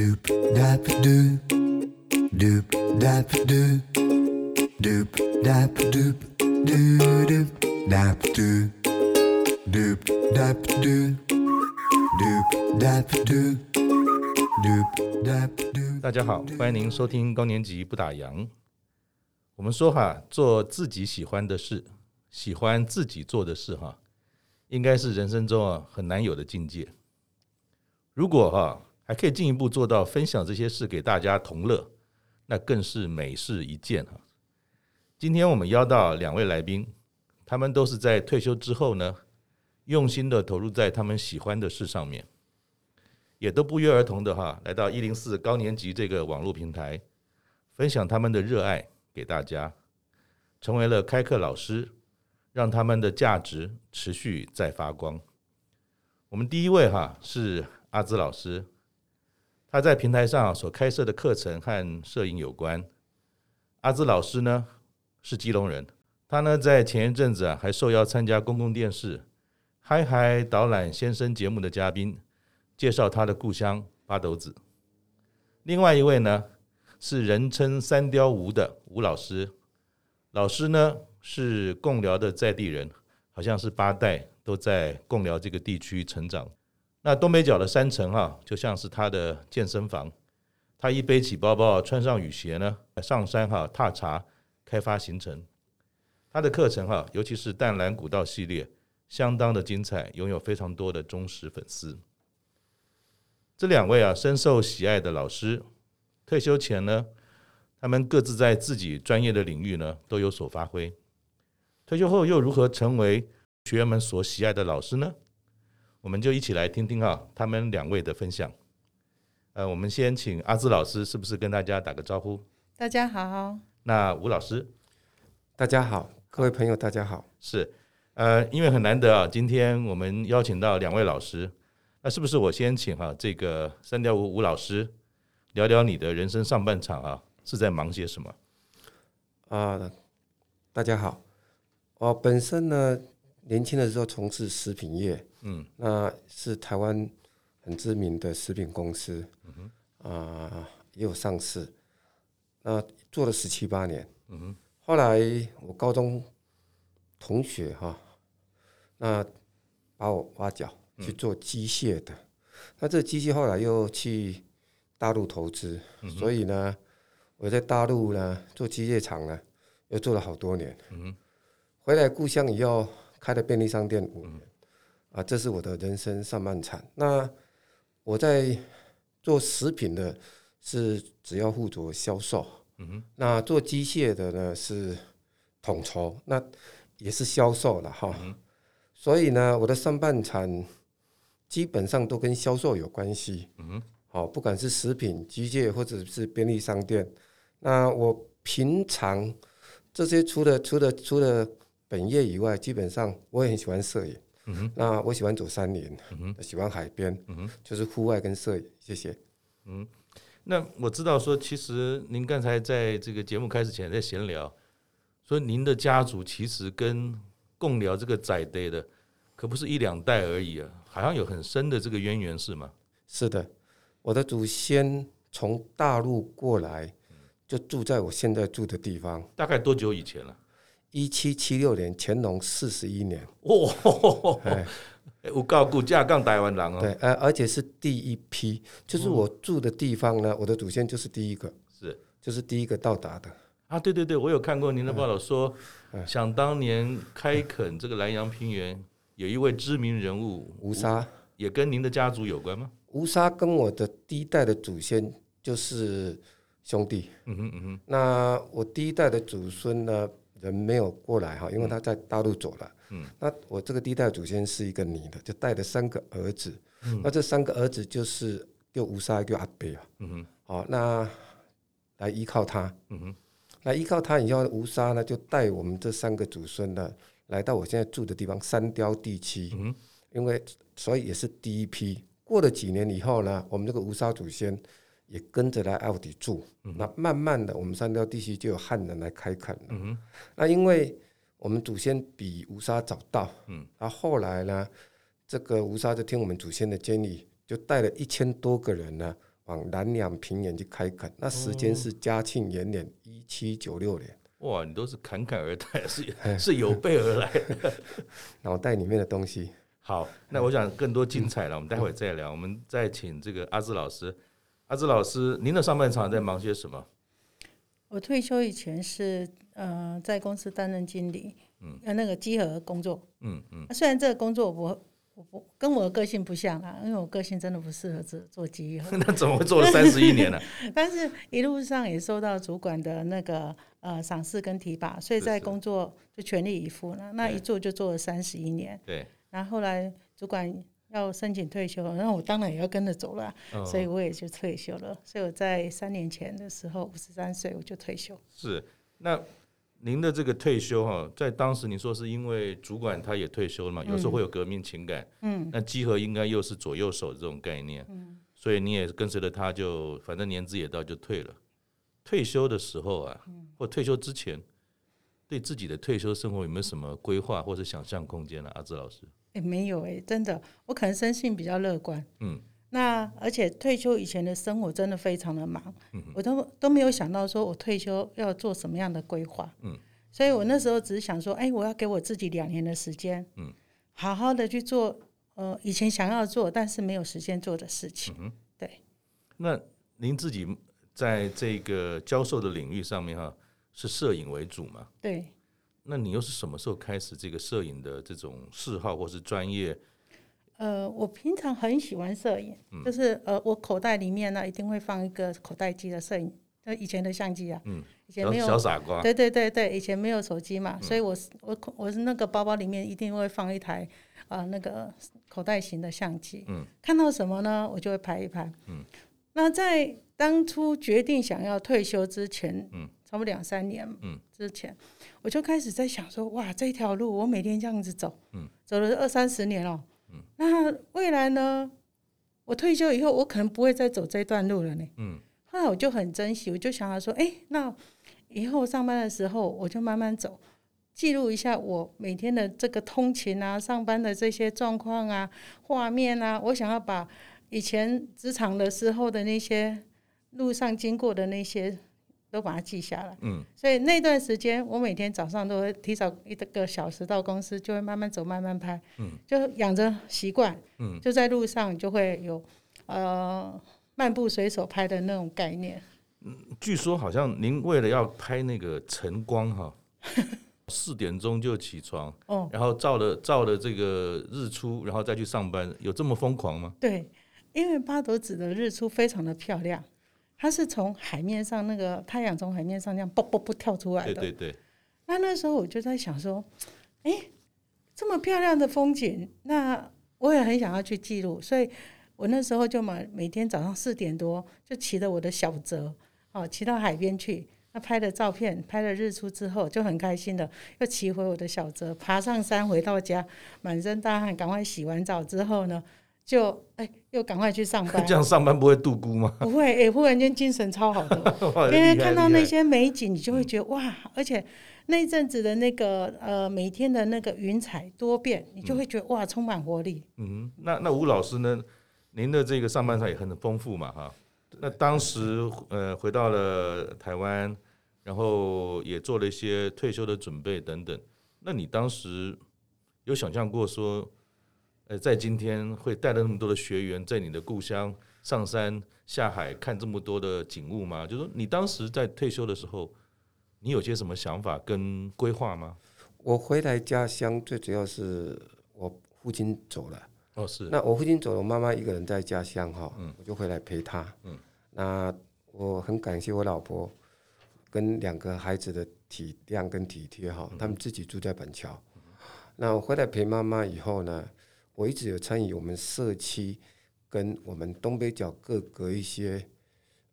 Doop dap doop, doop dap doop, doop dap doop, doo doop dap doo doop dap doop, doop dap doop, doop dap doop。大家好，欢迎您收听高年级不打烊。我们说哈，做自己喜欢的事，喜欢自己做的事哈，应该是人生中啊很难有的境界。如果哈还可以进一步做到分享这些事给大家同乐，那更是美事一件哈。今天我们邀到两位来宾，他们都是在退休之后呢，用心的投入在他们喜欢的事上面，也都不约而同的哈来到一零四高年级这个网络平台，分享他们的热爱给大家，成为了开课老师，让他们的价值持续在发光。我们第一位哈是阿兹老师。他在平台上所开设的课程和摄影有关。阿姿老师呢是基隆人，他呢在前一阵子啊还受邀参加公共电视《嗨嗨导览先生》节目的嘉宾，介绍他的故乡八斗子。另外一位呢是人称三雕吴的吴老师，老师呢是贡寮的在地人，好像是八代都在贡寮这个地区成长。那东北角的山城哈，就像是他的健身房。他一背起包包，穿上雨鞋呢，上山哈踏查开发行程。他的课程哈，尤其是淡蓝古道系列，相当的精彩，拥有非常多的忠实粉丝。这两位啊深受喜爱的老师，退休前呢，他们各自在自己专业的领域呢都有所发挥。退休后又如何成为学员们所喜爱的老师呢？我们就一起来听听啊，他们两位的分享。呃，我们先请阿姿老师，是不是跟大家打个招呼？大家好。那吴老师，大家好，各位朋友，大家好。是，呃，因为很难得啊，今天我们邀请到两位老师，那是不是我先请哈、啊、这个三点五吴老师聊聊你的人生上半场啊是在忙些什么？啊、呃，大家好，我本身呢年轻的时候从事食品业。嗯，那是台湾很知名的食品公司，啊、呃，也有上市，那做了十七八年，嗯哼，后来我高中同学哈，那把我挖角去做机械的，嗯、那这个机械后来又去大陆投资，嗯、所以呢，我在大陆呢做机械厂呢，又做了好多年，嗯哼，回来故乡以后开了便利商店五年。嗯啊，这是我的人生上半场。那我在做食品的，是只要负责销售。嗯哼。那做机械的呢，是统筹，那也是销售了哈。嗯。所以呢，我的上半场基本上都跟销售有关系。嗯哼。好，不管是食品、机械或者是便利商店，那我平常这些除了除了除了本业以外，基本上我也很喜欢摄影。嗯哼，那我喜欢走山林，嗯哼，喜欢海边，嗯哼，就是户外跟摄影，谢谢。嗯，那我知道说，其实您刚才在这个节目开始前在闲聊，说您的家族其实跟共聊这个在地的，可不是一两代而已啊，好像有很深的这个渊源，是吗？是的，我的祖先从大陆过来，就住在我现在住的地方。大概多久以前了？一七七六年，乾隆四十一年。哇、哦，我告故架杠台湾人哦。对，而而且是第一批，就是我住的地方呢，我的祖先就是第一个，是，就是第一个到达的。啊，对对对，我有看过您的报道说，说想当年开垦这个南阳平原，有一位知名人物吴沙，也跟您的家族有关吗？吴沙跟我的第一代的祖先就是兄弟。嗯哼嗯哼。那我第一代的祖孙呢？人没有过来哈，因为他在大陆走了。嗯，那我这个第一代祖先是一个女的，就带了三个儿子。嗯，那这三个儿子就是叫吴沙，叫阿北啊。嗯哼，好，那来依靠他。嗯哼，来依靠他以后，吴沙呢就带我们这三个祖孙呢来到我现在住的地方三雕地区。嗯，因为所以也是第一批。过了几年以后呢，我们这个吴沙祖先。也跟着来奥迪住，嗯、那慢慢的，我们三貂地区就有汉人来开垦了。嗯、那因为我们祖先比吴沙早到，嗯，那后来呢，这个吴沙就听我们祖先的建议，就带了一千多个人呢往南两平原去开垦。那时间是嘉庆元年一七九六年。哇，你都是侃侃而谈，是 是有备而来的，脑袋里面的东西。好，那我想更多精彩了，我们待会再聊。我们再请这个阿志老师，阿志老师，您的上半场在忙些什么？我退休以前是呃在公司担任经理，嗯，那个稽核工作，嗯嗯。虽然这个工作我我不跟我的个性不像啊，因为我个性真的不适合做做稽核。那怎么会做了三十一年呢？但是一路上也受到主管的那个呃赏识跟提拔，所以在工作就全力以赴了。那一做就做了三十一年。对。然后后来主管要申请退休，那我当然也要跟着走了，哦、所以我也就退休了。所以我在三年前的时候，五十三岁我就退休。是，那您的这个退休哈，在当时你说是因为主管他也退休了嘛？有时候会有革命情感，嗯，那集合应该又是左右手这种概念，嗯，所以你也跟随着他就，就反正年资也到就退了。退休的时候啊，或退休之前，对自己的退休生活有没有什么规划或者想象空间呢？阿志老师。也、欸、没有哎、欸，真的，我可能生性比较乐观。嗯，那而且退休以前的生活真的非常的忙，嗯、我都都没有想到说我退休要做什么样的规划。嗯，所以我那时候只是想说，哎、欸，我要给我自己两年的时间，嗯，好好的去做呃以前想要做但是没有时间做的事情。嗯，对。那您自己在这个教授的领域上面哈，是摄影为主吗？对。那你又是什么时候开始这个摄影的这种嗜好或是专业？呃，我平常很喜欢摄影，嗯、就是呃，我口袋里面呢一定会放一个口袋机的摄影，就以前的相机啊，嗯，以前没有小傻瓜，对对对对，以前没有手机嘛，嗯、所以我是我我是那个包包里面一定会放一台啊、呃、那个口袋型的相机，嗯，看到什么呢，我就会拍一拍，嗯，那在当初决定想要退休之前，嗯。差不多两三年之前，嗯、我就开始在想说，哇，这条路我每天这样子走，嗯、走了二三十年了，嗯、那未来呢？我退休以后，我可能不会再走这段路了呢。嗯、后来我就很珍惜，我就想要说，哎、欸，那以后上班的时候，我就慢慢走，记录一下我每天的这个通勤啊、上班的这些状况啊、画面啊，我想要把以前职场的时候的那些路上经过的那些。都把它记下来。嗯，所以那段时间，我每天早上都会提早一个小时到公司，就会慢慢走，慢慢拍。嗯，就养成习惯。嗯，就在路上就会有呃漫步随手拍的那种概念。嗯，据说好像您为了要拍那个晨光哈，四点钟就起床，哦，然后照了照了这个日出，然后再去上班，有这么疯狂吗？对，因为八斗子的日出非常的漂亮。它是从海面上那个太阳从海面上这样啵啵啵跳出来的。对对对。那那时候我就在想说，哎，这么漂亮的风景，那我也很想要去记录，所以我那时候就每每天早上四点多就骑着我的小泽，哦，骑到海边去，那拍了照片，拍了日出之后就很开心的，又骑回我的小泽，爬上山回到家，满身大汗，赶快洗完澡之后呢。就哎、欸，又赶快去上班。这样上班不会度孤吗？不会，哎、欸，忽然间精神超好的，因为看到那些美景，你就会觉得哇！而且那一阵子的那个呃，每天的那个云彩多变，你就会觉得哇，充满活力。嗯，那那吴老师呢？您的这个上半场也很丰富嘛，哈。那当时呃，回到了台湾，然后也做了一些退休的准备等等。那你当时有想象过说？呃，在今天会带了那么多的学员在你的故乡上山下海看这么多的景物吗？就是说你当时在退休的时候，你有些什么想法跟规划吗？我回来家乡最主要是我父亲走了。哦，是。那我父亲走了，我妈妈一个人在家乡哈，嗯，我就回来陪她。嗯，那我很感谢我老婆跟两个孩子的体谅跟体贴哈，他们自己住在板桥。那我回来陪妈妈以后呢？我一直有参与我们社区跟我们东北角各个一些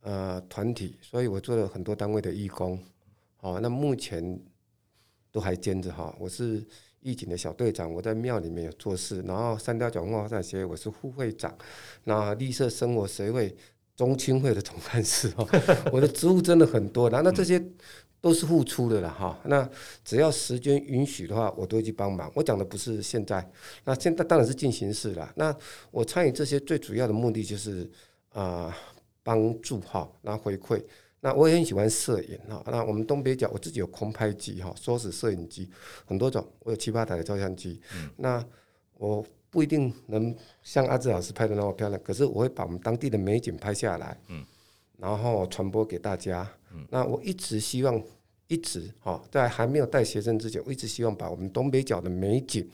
呃团体，所以我做了很多单位的义工。好，那目前都还兼着哈。我是义警的小队长，我在庙里面有做事，然后三貂角文化发展协会我是副会长，那绿色生活协会中青会的总干事哦。我的职务真的很多，然后那这些。都是付出的了哈，那只要时间允许的话，我都会去帮忙。我讲的不是现在，那现在当然是进行式了。那我参与这些最主要的目的就是啊、呃，帮助哈，那回馈。那我也很喜欢摄影哈，那我们东北角我自己有空拍机哈，缩时摄影机很多种，我有七八台的照相机。嗯、那我不一定能像阿志老师拍的那么漂亮，可是我会把我们当地的美景拍下来，嗯、然后传播给大家。嗯、那我一直希望，一直哈，在还没有带学生之前，我一直希望把我们东北角的美景，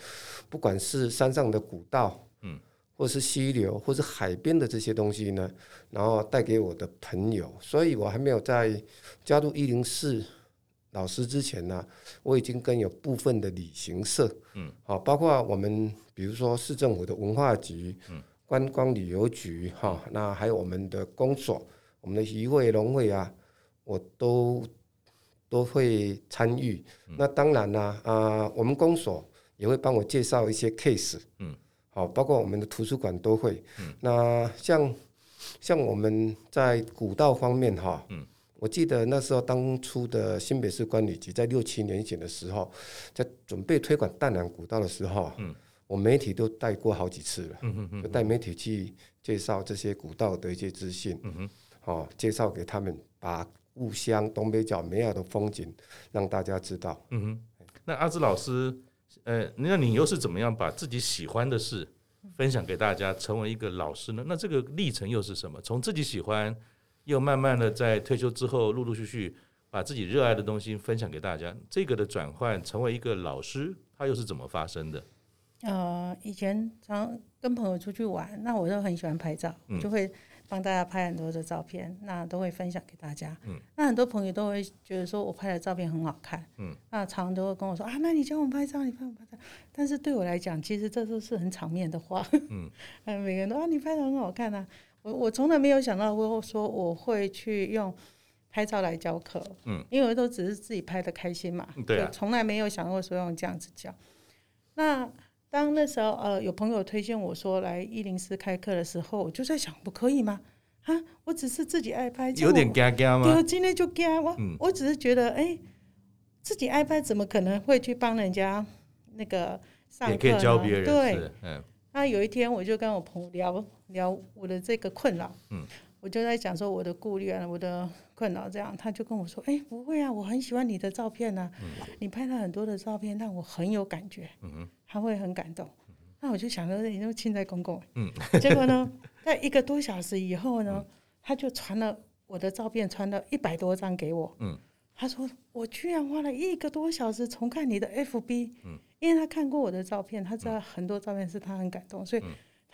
不管是山上的古道，嗯。或是溪流，或是海边的这些东西呢，然后带给我的朋友。所以我还没有在加入一零四老师之前呢，我已经跟有部分的旅行社，嗯，好，包括我们比如说市政府的文化局，嗯，观光旅游局，哈，那还有我们的公所，我们的渔会、农会啊，我都都会参与。那当然啦，啊，我们公所也会帮我介绍一些 case，嗯。好，包括我们的图书馆都会。嗯、那像像我们在古道方面哈，嗯、我记得那时候当初的新北市管理局在六七年前的时候，在准备推广淡南古道的时候，嗯、我媒体都带过好几次了，嗯、哼哼。就带媒体去介绍这些古道的一些资讯，嗯、哼。好，介绍给他们，把故乡东北角美好的风景让大家知道。嗯哼，那阿芝老师。呃，那你又是怎么样把自己喜欢的事分享给大家，成为一个老师呢？那这个历程又是什么？从自己喜欢，又慢慢的在退休之后，陆陆续续把自己热爱的东西分享给大家，这个的转换成为一个老师，他又是怎么发生的？呃，以前常跟朋友出去玩，那我就很喜欢拍照，嗯、就会。帮大家拍很多的照片，那都会分享给大家。嗯，那很多朋友都会觉得说我拍的照片很好看。嗯，那常常都会跟我说啊，那你教我拍照，你帮我拍照。但是对我来讲，其实这都是很场面的话。嗯，每个人都啊，你拍的很好看啊。我我从来没有想到过说我会去用拍照来教课。嗯，因为都只是自己拍的开心嘛。对啊。从来没有想过说用这样子教。那。当那时候呃有朋友推荐我说来一零四开课的时候，我就在想，不可以吗？啊，我只是自己爱拍，有点尴尬吗？对，今天就尴我，嗯、我只是觉得，哎、欸，自己爱拍怎么可能会去帮人家那个上课呢？也可以教别人，对，嗯。那有一天我就跟我朋友聊聊我的这个困扰，嗯。我就在讲说我的顾虑啊，我的困扰这样，他就跟我说：“哎、欸，不会啊，我很喜欢你的照片呢、啊，嗯、你拍了很多的照片，让我很有感觉，嗯、他会很感动。那我就想说，你都亲在公公，嗯，结果呢，在一个多小时以后呢，嗯、他就传了我的照片，传了一百多张给我，嗯，他说我居然花了一个多小时重看你的 FB，嗯，因为他看过我的照片，他知道很多照片是他很感动，所以。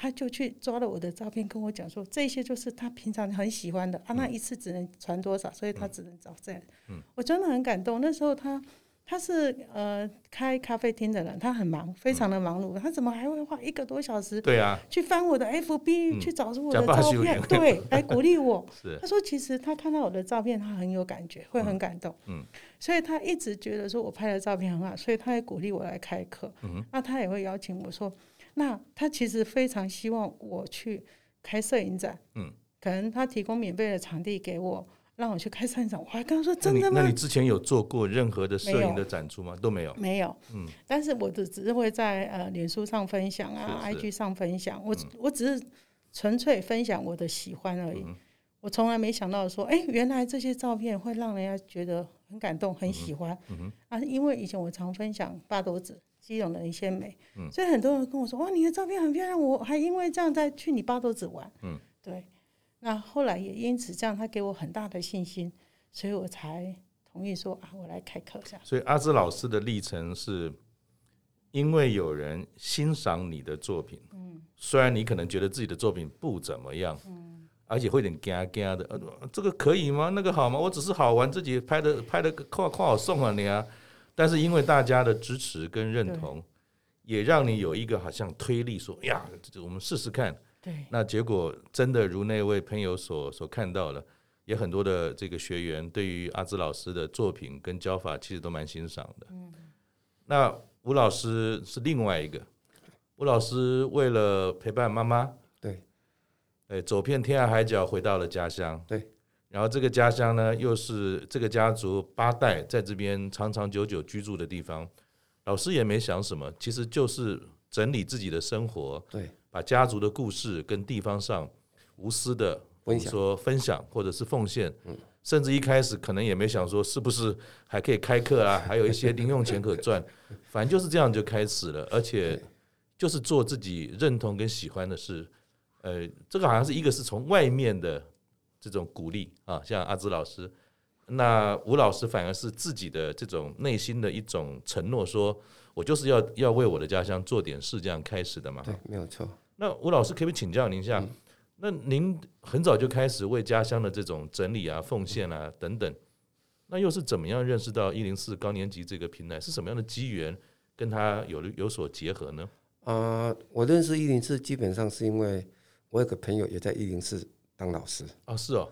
他就去抓了我的照片，跟我讲说，这些就是他平常很喜欢的啊，那一次只能传多少，所以他只能找这样。嗯，我真的很感动。那时候他他是呃开咖啡厅的人，他很忙，非常的忙碌，他怎么还会花一个多小时？对啊，去翻我的 FB，去找出我的照片，对，来鼓励我。他说其实他看到我的照片，他很有感觉，会很感动。嗯，所以他一直觉得说我拍的照片很好，所以他也鼓励我来开课。嗯，那他也会邀请我说。那他其实非常希望我去开摄影展，嗯，可能他提供免费的场地给我，让我去开摄影展。我还跟他说真的吗？那你，那你之前有做过任何的摄影的展出吗？都没有，没有，嗯。但是我只只是会在呃脸书上分享啊是是，IG 上分享。我、嗯、我只是纯粹分享我的喜欢而已。嗯、我从来没想到说，哎、欸，原来这些照片会让人家觉得很感动，很喜欢。啊，因为以前我常分享八斗子。基隆的一些美，嗯、所以很多人跟我说：“哇，你的照片很漂亮！”我还因为这样在去你八斗子玩。嗯，对。那后来也因此这样，他给我很大的信心，所以我才同意说啊，我来开课这样。所以阿芝老师的历程是，因为有人欣赏你的作品，嗯，虽然你可能觉得自己的作品不怎么样，嗯，而且会有点嘎嘎的，呃，这个可以吗？那个好吗？我只是好玩，自己拍的拍的，夸夸好送啊你啊。但是因为大家的支持跟认同，也让你有一个好像推力，说呀，我们试试看。对，那结果真的如那位朋友所所看到了，也很多的这个学员对于阿姿老师的作品跟教法其实都蛮欣赏的。嗯，那吴老师是另外一个，吴老师为了陪伴妈妈，对，哎，走遍天涯海角回到了家乡，对。然后这个家乡呢，又是这个家族八代在这边长长久久居住的地方。老师也没想什么，其实就是整理自己的生活，对，把家族的故事跟地方上无私的我们说分享或者是奉献，甚至一开始可能也没想说是不是还可以开课啊，还有一些零用钱可赚，反正就是这样就开始了，而且就是做自己认同跟喜欢的事。呃，这个好像是一个是从外面的这种鼓励啊，像阿芝老师，那吴老师反而是自己的这种内心的一种承诺，说我就是要要为我的家乡做点事，这样开始的嘛。对，没有错。那吴老师可不可以请教您一下？嗯那您很早就开始为家乡的这种整理啊、奉献啊等等，那又是怎么样认识到一零四高年级这个平台？是什么样的机缘跟他有有所结合呢？啊、呃，我认识一零四基本上是因为我有个朋友也在一零四当老师。啊，是哦，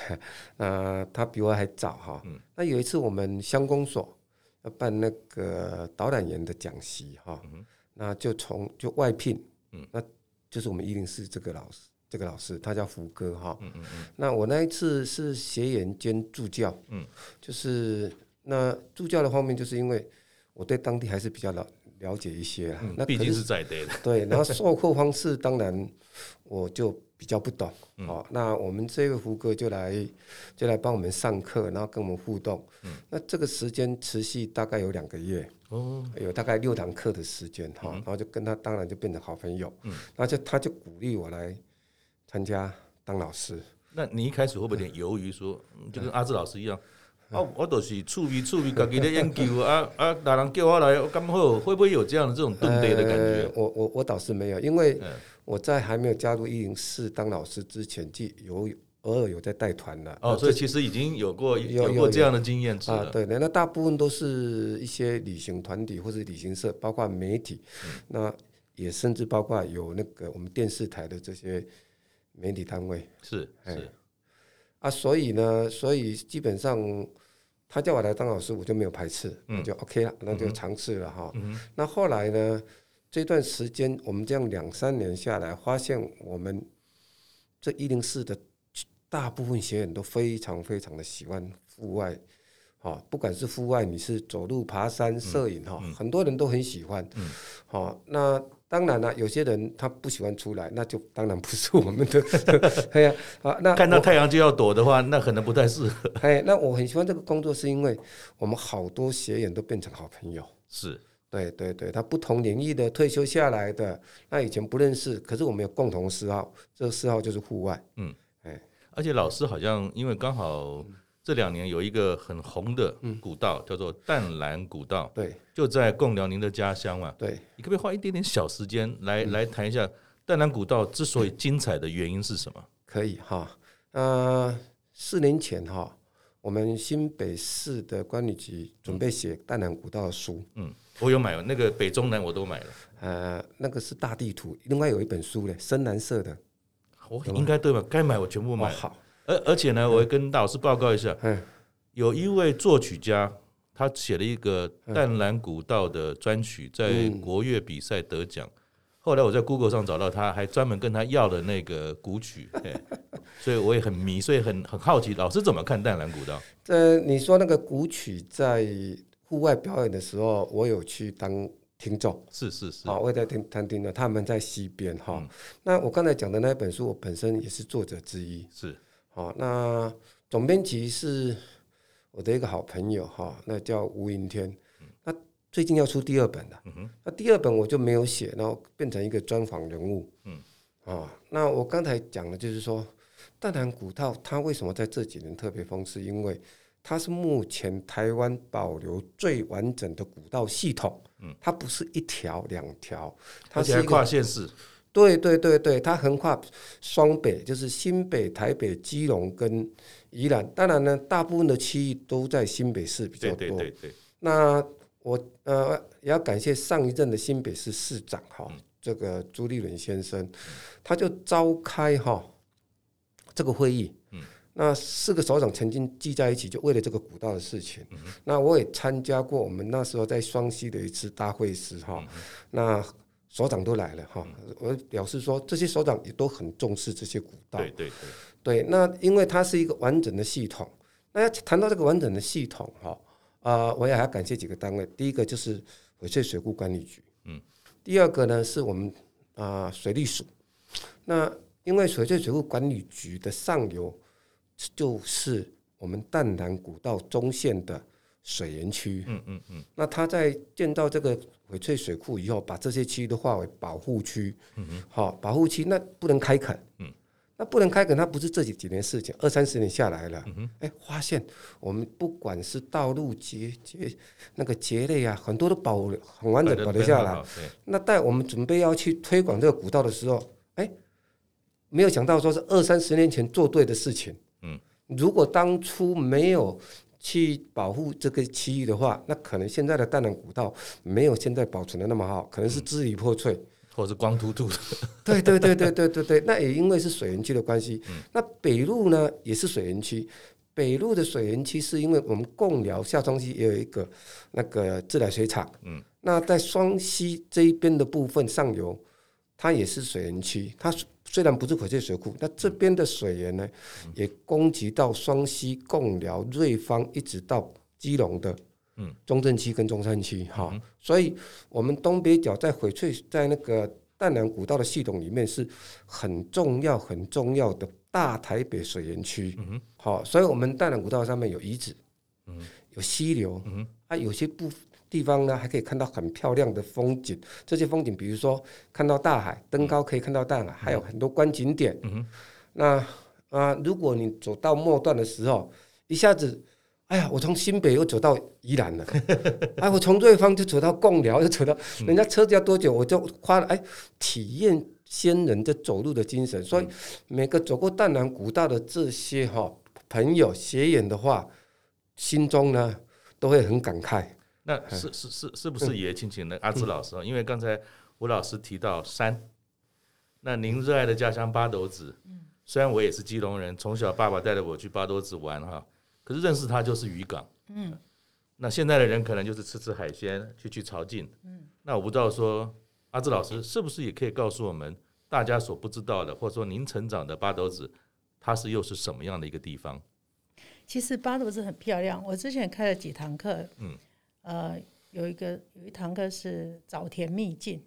那他比我还早哈。嗯，那有一次我们乡公所要办那个导览员的讲习哈，那就从就外聘，嗯，那就是我们一零四这个老师。这个老师他叫福哥哈，嗯嗯嗯，那我那一次是学员兼助教，嗯，就是那助教的方面，就是因为我对当地还是比较了了解一些，嗯，那毕竟是在地的，对，然后授课方式当然我就比较不懂，好，嗯，那我们这位胡哥就来就来帮我们上课，然后跟我们互动，嗯，那这个时间持续大概有两个月，哦，有大概六堂课的时间哈，然后就跟他当然就变成好朋友，嗯，然后就他就鼓励我来。参加当老师，那你一开始会不会有点犹豫？说就跟阿志老师一样，哦，我都是趣味趣味，自己的研究啊啊，大人叫我来，我刚好会不会有这样的这种对对的感觉？我我我倒是没有，因为我在还没有加入一零四当老师之前，就有偶尔有在带团的。哦，所以其实已经有过有过这样的经验值了。对，那大部分都是一些旅行团体或者旅行社，包括媒体，那也甚至包括有那个我们电视台的这些。媒体单位是是啊，所以呢，所以基本上他叫我来当老师，我就没有排斥，嗯、我就 OK 了，那就尝试了哈。嗯、那后来呢，这段时间我们这样两三年下来，发现我们这一零四的大部分学员都非常非常的喜欢户外，哈，不管是户外，你是走路、爬山、摄影哈，很多人都很喜欢，好那。当然了，有些人他不喜欢出来，那就当然不是我们的。哎呀，啊，那看到太阳就要躲的话，那可能不太适合。哎，那我很喜欢这个工作，是因为我们好多学员都变成好朋友。是，对对对，他不同领域的退休下来的，那以前不认识，可是我们有共同嗜好，这个嗜好就是户外。嗯，哎，而且老师好像因为刚好。这两年有一个很红的古道，叫做淡蓝古道，对，就在贡辽您的家乡嘛。对，你可不可以花一点点小时间来来谈一下淡蓝古道之所以精彩的原因是什么？可以哈，呃，四年前哈，我们新北市的管理局准备写淡蓝古道的书，嗯，我有买，那个北中南我都买了，呃，那个是大地图，另外有一本书嘞，深蓝色的，我应该对吧？该买我全部买。好。而而且呢，我会跟大老师报告一下，有一位作曲家，他写了一个淡蓝古道的专曲，在国乐比赛得奖。后来我在 Google 上找到他，还专门跟他要了那个古曲，所以我也很迷，所以很很好奇，老师怎么看淡蓝古道？呃，你说那个古曲在户外表演的时候，我有去当听众，是是是，好，我也在听听听的，他们在西边哈。那我刚才讲的那本书，我本身也是作者之一，是。好，那总编辑是我的一个好朋友哈，那叫吴云天。那最近要出第二本了，那第二本我就没有写，然后变成一个专访人物。嗯，啊，那我刚才讲的就是说，淡兰古道它为什么在这几年特别风，是因为它是目前台湾保留最完整的古道系统。嗯，它不是一条两条，它是跨县市。对对对对，它横跨双北，就是新北、台北、基隆跟宜兰。当然呢，大部分的区域都在新北市比较多。对对对对。那我呃也要感谢上一任的新北市市长哈，嗯、这个朱立伦先生，他就召开哈这个会议。嗯。那四个首长曾经聚在一起，就为了这个古道的事情。嗯、那我也参加过我们那时候在双溪的一次大会时哈。嗯、那所长都来了哈，我表示说，这些所长也都很重视这些古道。对对对，对，那因为它是一个完整的系统。那要谈到这个完整的系统哈，啊，我也还要感谢几个单位。第一个就是翡翠水库管理局，嗯。第二个呢，是我们啊水利署。那因为翡翠水库管理局的上游就是我们淡南古道中线的水源区。嗯嗯嗯。那他在建造这个翡翠水库以后，把这些区域都划为保护区。嗯嗯。好，保护区那不能开垦。嗯。那不能开垦，它不是这几几年事情，二三十年下来了。嗯哼。哎，发现我们不管是道路结结那个结类啊，很多都保很完整保留下来。那在我们准备要去推广这个古道的时候，哎，没有想到说是二三十年前做对的事情。嗯。如果当初没有去保护这个区域的话，那可能现在的淡兰古道没有现在保存的那么好，可能是支离破碎。或者是光秃秃的，对对对对对对对，那也因为是水源区的关系。嗯、那北路呢也是水源区，北路的水源区是因为我们贡寮下双溪也有一个那个自来水厂。嗯，那在双溪这一边的部分上游，它也是水源区。它虽然不是翡翠水库，那这边的水源呢，嗯、也供给到双溪、贡寮、瑞芳，一直到基隆的。嗯，中正区跟中山区哈，嗯、所以我们东北角在翡翠在那个淡南古道的系统里面是很重要很重要的大台北水源区。嗯哼，好，所以我们淡南古道上面有遗址，嗯，有溪流，嗯啊，有些部地方呢还可以看到很漂亮的风景。这些风景，比如说看到大海，登高可以看到大海，嗯、还有很多观景点。嗯，那啊，如果你走到末段的时候，一下子。哎呀，我从新北又走到宜兰了，哎，我从瑞芳就走到贡寮，又走到，人家车子要多久，我就花了，哎，体验先人的走路的精神。所以每个走过淡南古道的这些哈朋友学员的话，心中呢都会很感慨。那是是是是不是也请请那阿志老师？嗯、因为刚才吴老师提到山，那您热爱的家乡八斗子，虽然我也是基隆人，从小爸爸带着我去八斗子玩哈。可是认识他就是渔港，嗯，那现在的人可能就是吃吃海鲜，去去潮境，嗯，那我不知道说阿志老师是不是也可以告诉我们大家所不知道的，或者说您成长的八斗子，它是又是什么样的一个地方？其实八斗子很漂亮，我之前开了几堂课，嗯，呃，有一个有一堂课是早田秘境，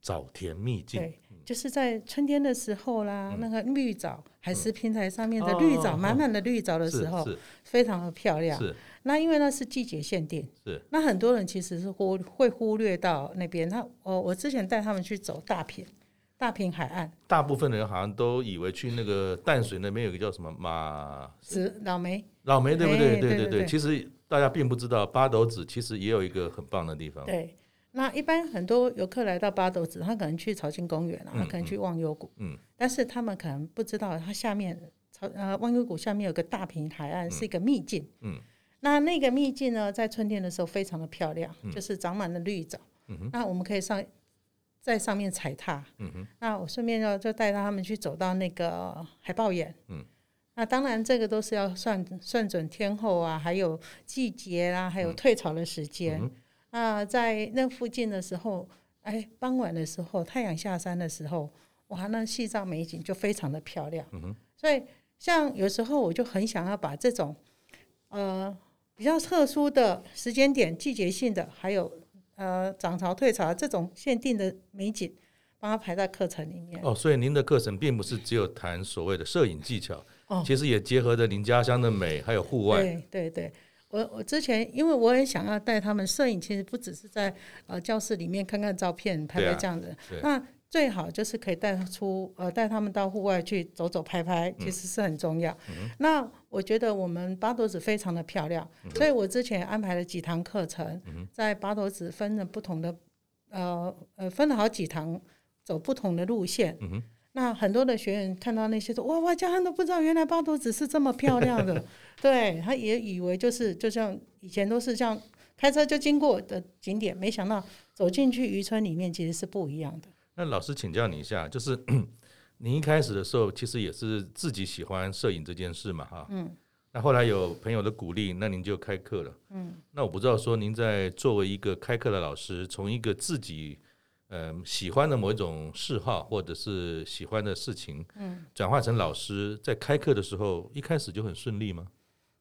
早田秘境，对。就是在春天的时候啦，嗯、那个绿藻海石平台上面的绿藻，满满、嗯、的绿藻的时候，非常的漂亮。是那因为那是季节限定，是那很多人其实是忽会忽略到那边。他我我之前带他们去走大平，大平海岸。大部分的人好像都以为去那个淡水那边有个叫什么马是老梅，老梅对不对，对对对，其实大家并不知道八斗子其实也有一个很棒的地方。对。那一般很多游客来到八斗子，他可能去潮境公园，他可能去忘忧谷，嗯嗯、但是他们可能不知道，它下面朝呃忘忧谷下面有个大平海岸，是一个秘境。嗯嗯、那那个秘境呢，在春天的时候非常的漂亮，嗯、就是长满了绿藻。嗯、哼那我们可以上在上面踩踏。嗯、哼那我顺便就就带他们去走到那个海豹眼。嗯、那当然这个都是要算算准天候啊，还有季节啦、啊，还有退潮的时间。嗯嗯那在那附近的时候，哎，傍晚的时候，太阳下山的时候，哇，那西藏美景就非常的漂亮。嗯。所以，像有时候我就很想要把这种，呃，比较特殊的时间点、季节性的，还有呃涨潮退潮这种限定的美景，把它排在课程里面。哦，所以您的课程并不是只有谈所谓的摄影技巧，哦，其实也结合着您家乡的美，还有户外。对对对。我我之前，因为我也想要带他们摄影，其实不只是在呃教室里面看看照片、拍拍这样子。啊、那最好就是可以带出呃带他们到户外去走走拍拍，其实是很重要。嗯、那我觉得我们八斗子非常的漂亮，嗯、所以我之前安排了几堂课程，嗯、在八斗子分了不同的呃呃分了好几堂，走不同的路线。嗯那很多的学员看到那些说哇哇，家汉都不知道原来八斗子是这么漂亮的，对，他也以为就是就像以前都是像开车就经过的景点，没想到走进去渔村里面其实是不一样的。那老师请教你一下，就是 您一开始的时候其实也是自己喜欢摄影这件事嘛，哈，嗯，那后来有朋友的鼓励，那您就开课了，嗯，那我不知道说您在作为一个开课的老师，从一个自己。嗯，喜欢的某一种嗜好，或者是喜欢的事情，嗯，转化成老师，在开课的时候，一开始就很顺利吗？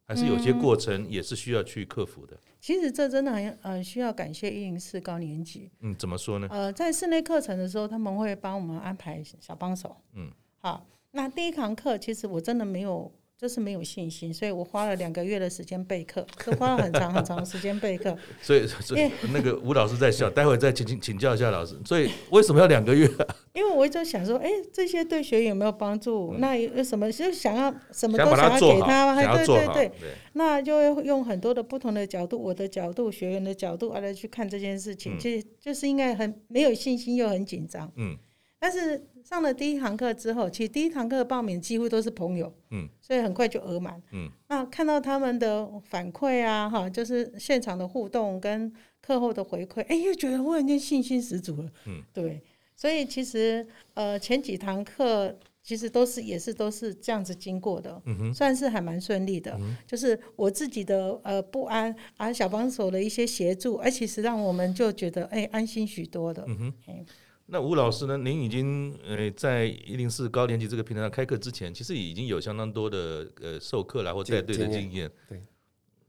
还是有些过程也是需要去克服的？嗯、其实这真的很呃需要感谢一零四高年级。嗯，怎么说呢？呃，在室内课程的时候，他们会帮我们安排小帮手。嗯，好，那第一堂课其实我真的没有。就是没有信心，所以我花了两个月的时间备课，就花了很长很长的时间备课。所以，所以那个吴老师在笑，待会再请请请教一下老师。所以为什么要两个月啊？因为我就想说，哎，这些对学员有没有帮助？嗯、那有什么就想要什么都想要给他吗？对对对，那就会用很多的不同的角度，我的角度、学员的角度来去看这件事情。其实、嗯、就是应该很没有信心又很紧张。嗯，但是。上了第一堂课之后，其实第一堂课的报名几乎都是朋友，嗯，所以很快就额满，嗯。那看到他们的反馈啊，哈，就是现场的互动跟课后的回馈，哎，又觉得忽然间信心十足了，嗯，对。所以其实呃前几堂课其实都是也是都是这样子经过的，嗯哼，算是还蛮顺利的。嗯，就是我自己的呃不安啊，小帮手的一些协助，而其实让我们就觉得哎安心许多的，嗯哼。那吴老师呢？您已经呃在一零四高年级这个平台上开课之前，其实已经有相当多的呃授课啦或带队的经验。对。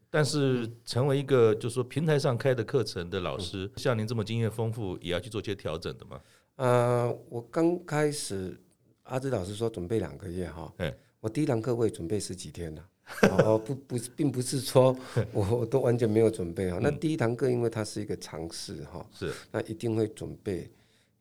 但是成为一个就是说平台上开的课程的老师，像您这么经验丰富，也要去做些调整的吗？呃，我刚开始阿芝老师说准备两个月哈，我第一堂课我也准备十几天了。哦，不不，并不是说 我我都完全没有准备哈。那第一堂课因为它是一个尝试哈，是，那一定会准备。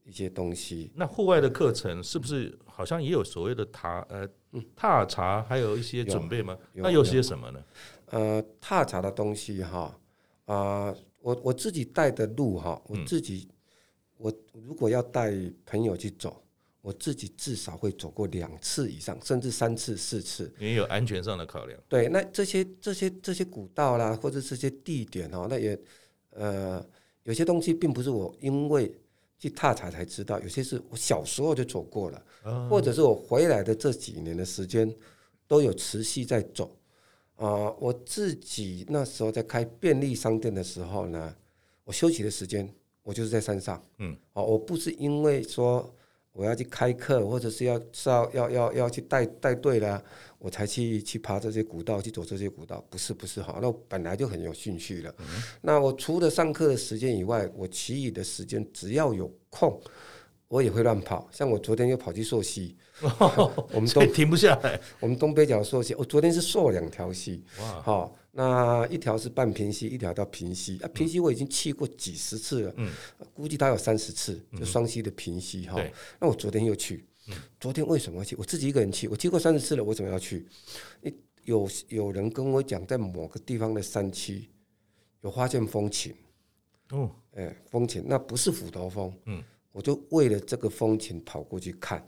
一些东西，那户外的课程是不是好像也有所谓的踏呃踏查，还有一些准备吗？有，那有些什么呢？呃，踏查的东西哈啊、呃，我我自己带的路哈，我自己、嗯、我如果要带朋友去走，我自己至少会走过两次以上，甚至三次四次，也有安全上的考量。对，那这些这些这些古道啦，或者这些地点哈，那也呃有些东西并不是我因为。去踏查才知道，有些是我小时候就走过了，或者是我回来的这几年的时间都有持续在走。啊，我自己那时候在开便利商店的时候呢，我休息的时间我就是在山上。嗯，哦，我不是因为说。我要去开课，或者是要是要要要要去带带队了，我才去去爬这些古道，去走这些古道，不是不是哈，那我本来就很有兴趣了。嗯、那我除了上课的时间以外，我其余的时间只要有空，我也会乱跑。像我昨天又跑去溯溪，哦、我们都停不下来。我们东北角溯溪，我昨天是溯两条溪。哇，好。那一条是半平溪，一条叫平溪。啊，平溪我已经去过几十次了，嗯，估计它有三十次，就双溪的平溪哈。那我昨天又去，昨天为什么要去？我自己一个人去，我去过三十次了，我为什么要去？有有人跟我讲，在某个地方的山区有发现风情，哦，哎，风情那不是斧头风，嗯，我就为了这个风琴跑过去看。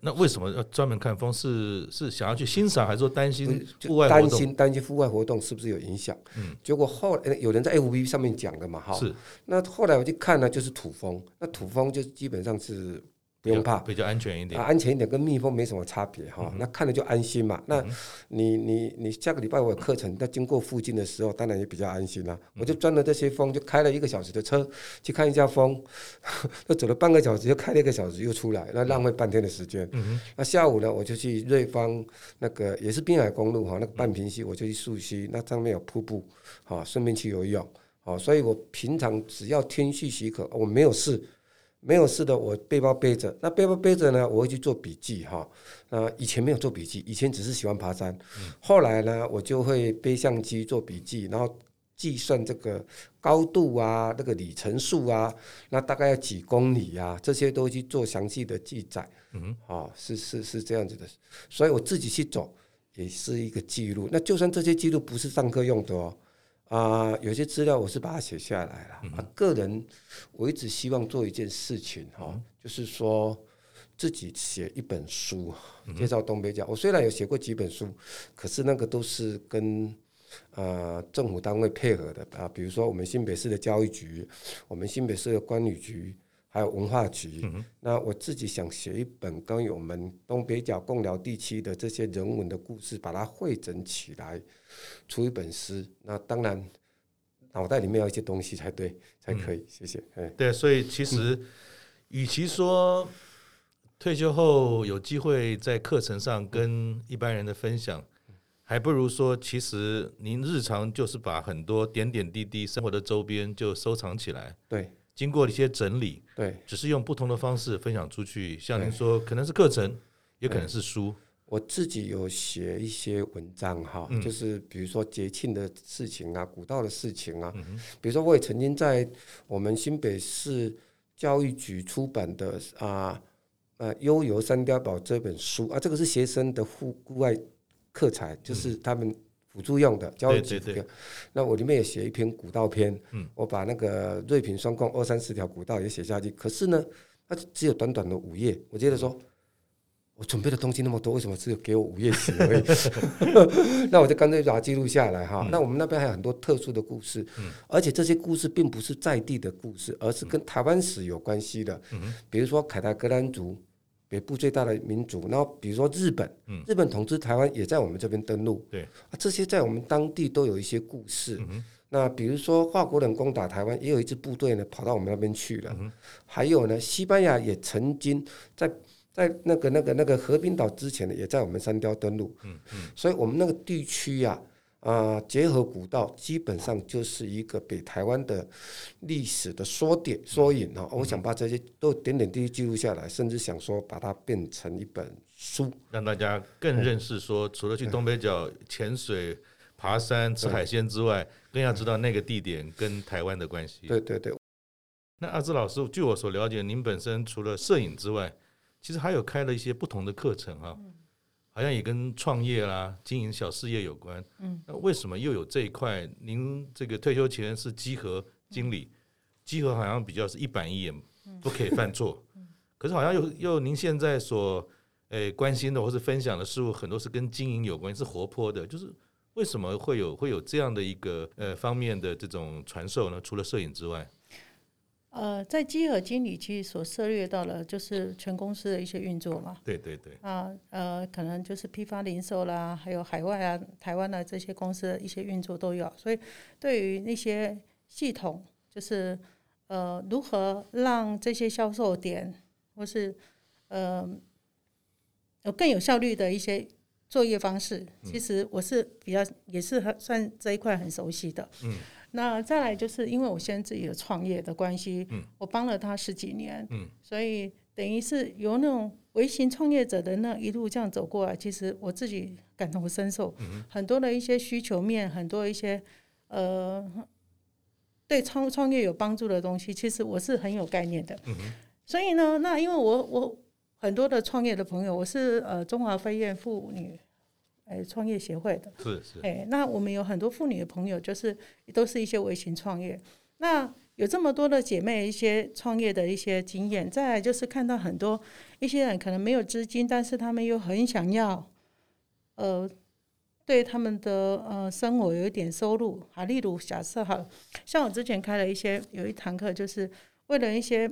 那为什么要专门看风？是是想要去欣赏，还是说担心户外担心担心户外活动是不是有影响？嗯，结果后来有人在 FB 上面讲的嘛，哈，是。那后来我去看呢，就是土风，那土风就基本上是。不用怕，比较安全一点啊，安全一点，跟蜜蜂没什么差别哈。嗯、那看了就安心嘛。嗯、那你你你下个礼拜我有课程，那经过附近的时候，当然也比较安心啦。嗯、我就钻了这些风，就开了一个小时的车去看一下风，那走了半个小时，又开了一个小时又出来，那浪费半天的时间。嗯、那下午呢，我就去瑞芳那个也是滨海公路哈，那个半屏溪，我就去溯溪，那上面有瀑布，好，顺便去游泳。好，所以我平常只要天气许可，我没有事。没有事的，我背包背着。那背包背着呢，我会去做笔记哈。那以前没有做笔记，以前只是喜欢爬山。后来呢，我就会背相机做笔记，然后计算这个高度啊，那个里程数啊，那大概要几公里啊，这些都去做详细的记载。嗯，啊，是是是这样子的。所以我自己去走也是一个记录。那就算这些记录不是上课用的哦。啊、呃，有些资料我是把它写下来了。啊，个人我一直希望做一件事情哈，就是说自己写一本书，介绍东北角。我虽然有写过几本书，可是那个都是跟呃政府单位配合的啊，比如说我们新北市的教育局，我们新北市的管理局，还有文化局。那我自己想写一本关于我们东北角贡寮地区的这些人文的故事，把它汇整起来。出一本诗，那当然脑袋里面要一些东西才对，才可以。嗯、谢谢。哎、对，所以其实与其说退休后有机会在课程上跟一般人的分享，还不如说，其实您日常就是把很多点点滴滴生活的周边就收藏起来。对，经过一些整理，对，只是用不同的方式分享出去。像您说，可能是课程。也可能是书。我自己有写一些文章哈，嗯、就是比如说节庆的事情啊，古道的事情啊。嗯、比如说，我也曾经在我们新北市教育局出版的啊呃《悠游三碉堡》这本书啊，这个是学生的户户外课材，就是他们辅助用的教育局的。对对对，那我里面也写一篇古道篇，嗯、我把那个瑞平双贡二三十条古道也写下去。可是呢，它只有短短的五页，我觉得说。我准备的东西那么多，为什么只有给我五页纸而已？那我就干脆把它记录下来哈。嗯、那我们那边还有很多特殊的故事，嗯、而且这些故事并不是在地的故事，而是跟台湾史有关系的。嗯、比如说凯达格兰族，北部最大的民族。然后比如说日本，嗯、日本统治台湾也在我们这边登陆。对、啊，这些在我们当地都有一些故事。嗯、那比如说法国人攻打台湾，也有一支部队呢跑到我们那边去了。嗯、还有呢，西班牙也曾经在。在那个、那个、那个和平岛之前呢，也在我们三雕登陆。嗯嗯，所以我们那个地区呀，啊，结合古道，基本上就是一个北台湾的历史的缩点、缩影啊。我想把这些都点点滴滴记录下来，甚至想说把它变成一本书，让大家更认识说，除了去东北角潜水、爬山、吃海鲜之外，更要知道那个地点跟台湾的关系。对对对。那阿志老师，据我所了解，您本身除了摄影之外，其实还有开了一些不同的课程哈，好像也跟创业啦、经营小事业有关。嗯，那为什么又有这一块？您这个退休前是稽核经理，稽核好像比较是一板一眼，不可以犯错。可是好像又又您现在所诶关心的或是分享的事物很多是跟经营有关，是活泼的。就是为什么会有会有这样的一个呃方面的这种传授呢？除了摄影之外。呃，在基尔经理其实所涉猎到了，就是全公司的一些运作嘛。对对对。啊，呃，可能就是批发零售啦，还有海外啊、台湾的这些公司的一些运作都有。所以，对于那些系统，就是呃，如何让这些销售点或是呃有更有效率的一些作业方式，其实我是比较也是很算这一块很熟悉的。嗯。那再来就是因为我现在自己有创业的关系，嗯、我帮了他十几年，嗯、所以等于是由那种微型创业者的那一路这样走过来，其实我自己感同身受，嗯、很多的一些需求面，很多一些呃对创创业有帮助的东西，其实我是很有概念的。嗯、所以呢，那因为我我很多的创业的朋友，我是呃中华飞燕妇女。哎，创业协会的，是是。哎，那我们有很多妇女的朋友，就是都是一些微型创业。那有这么多的姐妹，一些创业的一些经验。再来就是看到很多一些人可能没有资金，但是他们又很想要，呃，对他们的呃生活有一点收入。啊，例如假设哈，像我之前开了一些有一堂课，就是为了一些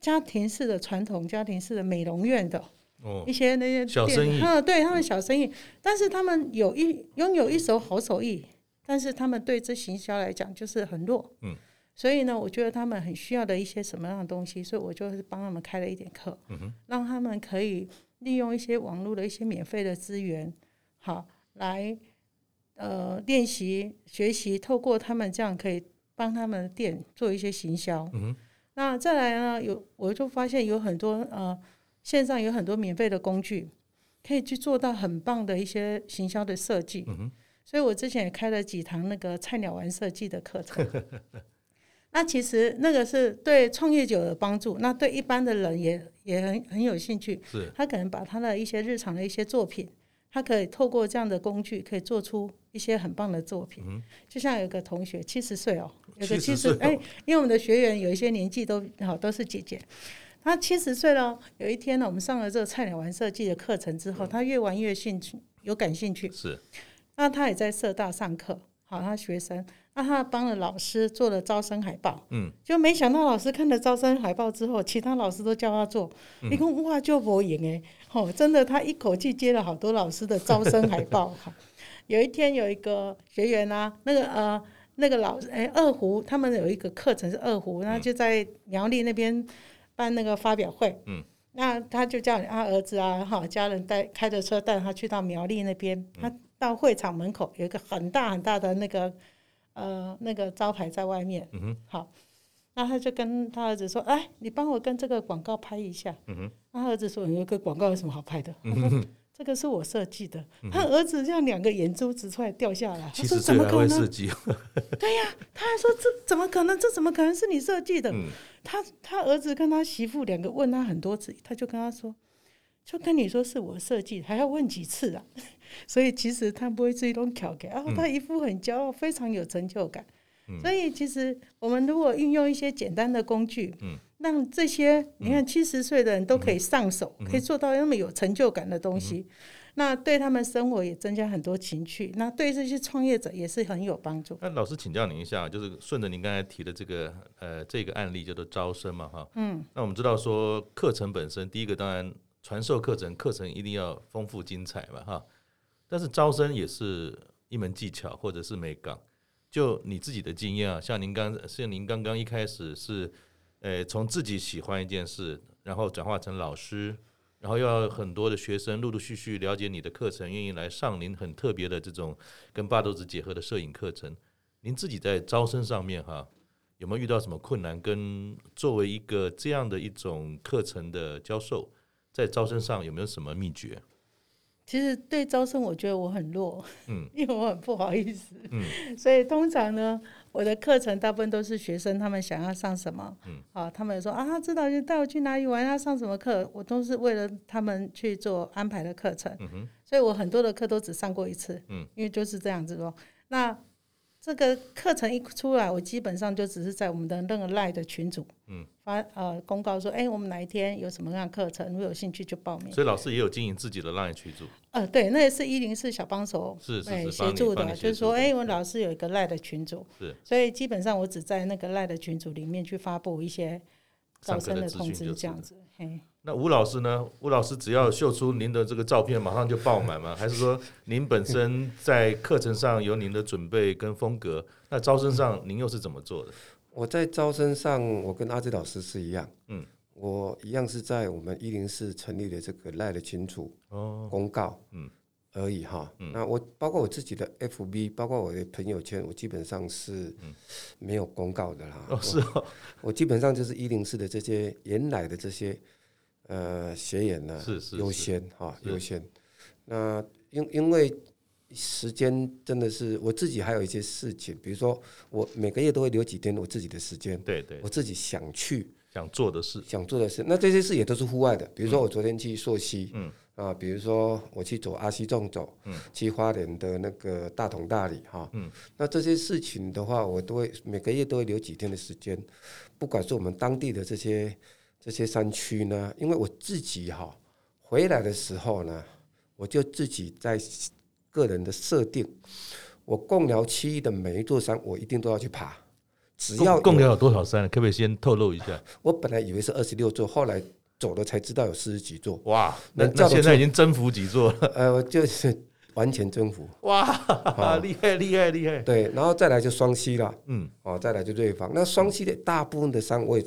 家庭式的传统家庭式的美容院的。哦，一些那些小生意，嗯，对他们小生意，但是他们有一拥有一手好手艺，但是他们对这行销来讲就是很弱，嗯，所以呢，我觉得他们很需要的一些什么样的东西，所以我就是帮他们开了一点课，嗯哼，让他们可以利用一些网络的一些免费的资源，好来呃练习学习，透过他们这样可以帮他们的店做一些行销，嗯哼，那再来呢，有我就发现有很多呃。线上有很多免费的工具，可以去做到很棒的一些行销的设计。所以我之前也开了几堂那个菜鸟玩设计的课程。那其实那个是对创业者有帮助，那对一般的人也也很很有兴趣。是他可能把他的一些日常的一些作品，他可以透过这样的工具，可以做出一些很棒的作品。嗯、就像有个同学七十岁哦，有个七十哎，因为我们的学员有一些年纪都好都是姐姐。他七十岁了，有一天呢，我们上了这个菜鸟玩设计的课程之后，他越玩越兴趣，有感兴趣。是，那他也在社大上课，好，他学生，那他帮了老师做了招生海报，嗯，就没想到老师看了招生海报之后，其他老师都叫他做，一共、嗯、哇就不赢哎，哦，真的，他一口气接了好多老师的招生海报。好，有一天有一个学员啊，那个呃那个老师哎二胡，他们有一个课程是二胡，然后就在苗栗那边。办那个发表会，嗯，那他就叫他儿子啊，哈，家人带开着车带他去到苗栗那边，他到会场门口有一个很大很大的那个呃那个招牌在外面，嗯哼，好，那他就跟他儿子说：“哎，你帮我跟这个广告拍一下。”嗯哼。那他儿子说：“有个广告有什么好拍的？”他说：“这个是我设计的。”他儿子这样两个眼珠子出来掉下来。他说：“怎么可能？” 对呀，他还说：“这怎么可能？这怎么可能是你设计的？”他他儿子跟他媳妇两个问他很多次，他就跟他说：“就跟你说是我设计，还要问几次啊？” 所以其实他不会自己弄巧给，然后他一副很骄傲，非常有成就感。所以，其实我们如果运用一些简单的工具，嗯，让这些你看七十岁的人都可以上手，可以做到那么有成就感的东西，那对他们生活也增加很多情趣，那对这些创业者也是很有帮助。那老师请教您一下，就是顺着您刚才提的这个呃这个案例叫做招生嘛，哈，嗯，那我们知道说课程本身，第一个当然传授课程，课程一定要丰富精彩嘛，哈，但是招生也是一门技巧或者是美感。就你自己的经验啊，像您刚像您刚刚一开始是，呃，从自己喜欢一件事，然后转化成老师，然后又要很多的学生陆陆续续了解你的课程，愿意来上您很特别的这种跟八斗子结合的摄影课程。您自己在招生上面哈，有没有遇到什么困难？跟作为一个这样的一种课程的教授，在招生上有没有什么秘诀？其实对招生，我觉得我很弱，嗯，因为我很不好意思，嗯，所以通常呢，我的课程大部分都是学生他们想要上什么，嗯，啊，他们也说啊，知道就带我去哪里玩，要上什么课，我都是为了他们去做安排的课程，所以我很多的课都只上过一次，嗯，因为就是这样子咯。那这个课程一出来，我基本上就只是在我们的那个 LINE 的群组，嗯，发呃公告说，哎、欸，我们哪一天有什么样的课程，如果有兴趣就报名。所以老师也有经营自己的 LINE 群组。呃，对，那也是一零四小帮手是是协、欸、助的，就是说，哎、欸，我老师有一个 LINE 的群组，是，所以基本上我只在那个 LINE 的群组里面去发布一些招生的通知，这样子，嘿。那吴老师呢？吴老师只要秀出您的这个照片，马上就爆满吗？还是说您本身在课程上有您的准备跟风格？那招生上您又是怎么做的？我在招生上，我跟阿志老师是一样，嗯，我一样是在我们一零四成立的这个赖的群组哦公告，嗯而已哈。那我包括我自己的 FB，包括我的朋友圈，我基本上是没有公告的啦。哦，是哦，我基本上就是一零四的这些原来的这些。呃，学员呢，优先哈，优先。那因因为时间真的是我自己还有一些事情，比如说我每个月都会留几天我自己的时间，对对，我自己想去想做的事，想做的事。那这些事也都是户外的，比如说我昨天去溯溪，嗯啊，比如说我去走阿西纵走，嗯，去花莲的那个大同大理哈，嗯，那这些事情的话，我都会每个月都会留几天的时间，不管是我们当地的这些。这些山区呢，因为我自己哈回来的时候呢，我就自己在个人的设定，我贡寮区域的每一座山，我一定都要去爬。只要贡寮有多少山，可不可以先透露一下？我本来以为是二十六座，后来走了才知道有四十几座。哇，那那现在已经征服几座了？呃，我就是完全征服。哇，厉害厉害厉害！对，然后再来就双溪了。嗯，哦，再来就瑞芳。那双溪的大部分的山我也。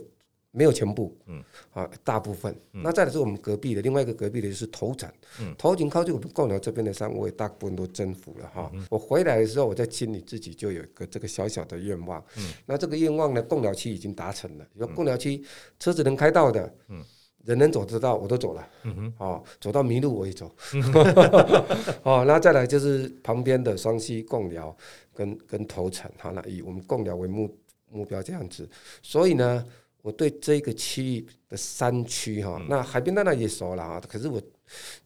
没有全部，嗯，啊，大部分。嗯、那再来是我们隔壁的另外一个隔壁的就是头城，嗯，头城靠近我们贡寮这边的山，我也大部分都征服了哈。嗯、我回来的时候，我在心里自己就有一个这个小小的愿望，嗯，那这个愿望呢，贡寮区已经达成了。有贡寮区车子能开到的，嗯，人能走得到，我都走了，嗯哼，哦，走到迷路我也走，哦，那再来就是旁边的双溪、贡寮跟跟头城，好，那以我们贡寮为目目标这样子，所以呢。我对这个区域的山区哈，那海边当然也熟了啊。可是我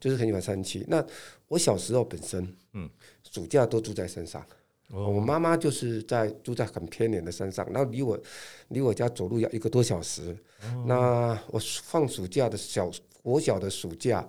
就是很喜欢山区。那我小时候本身，嗯，暑假都住在山上。我妈妈就是在住在很偏远的山上，然后离我离我家走路要一个多小时。那我放暑假的小我小的暑假，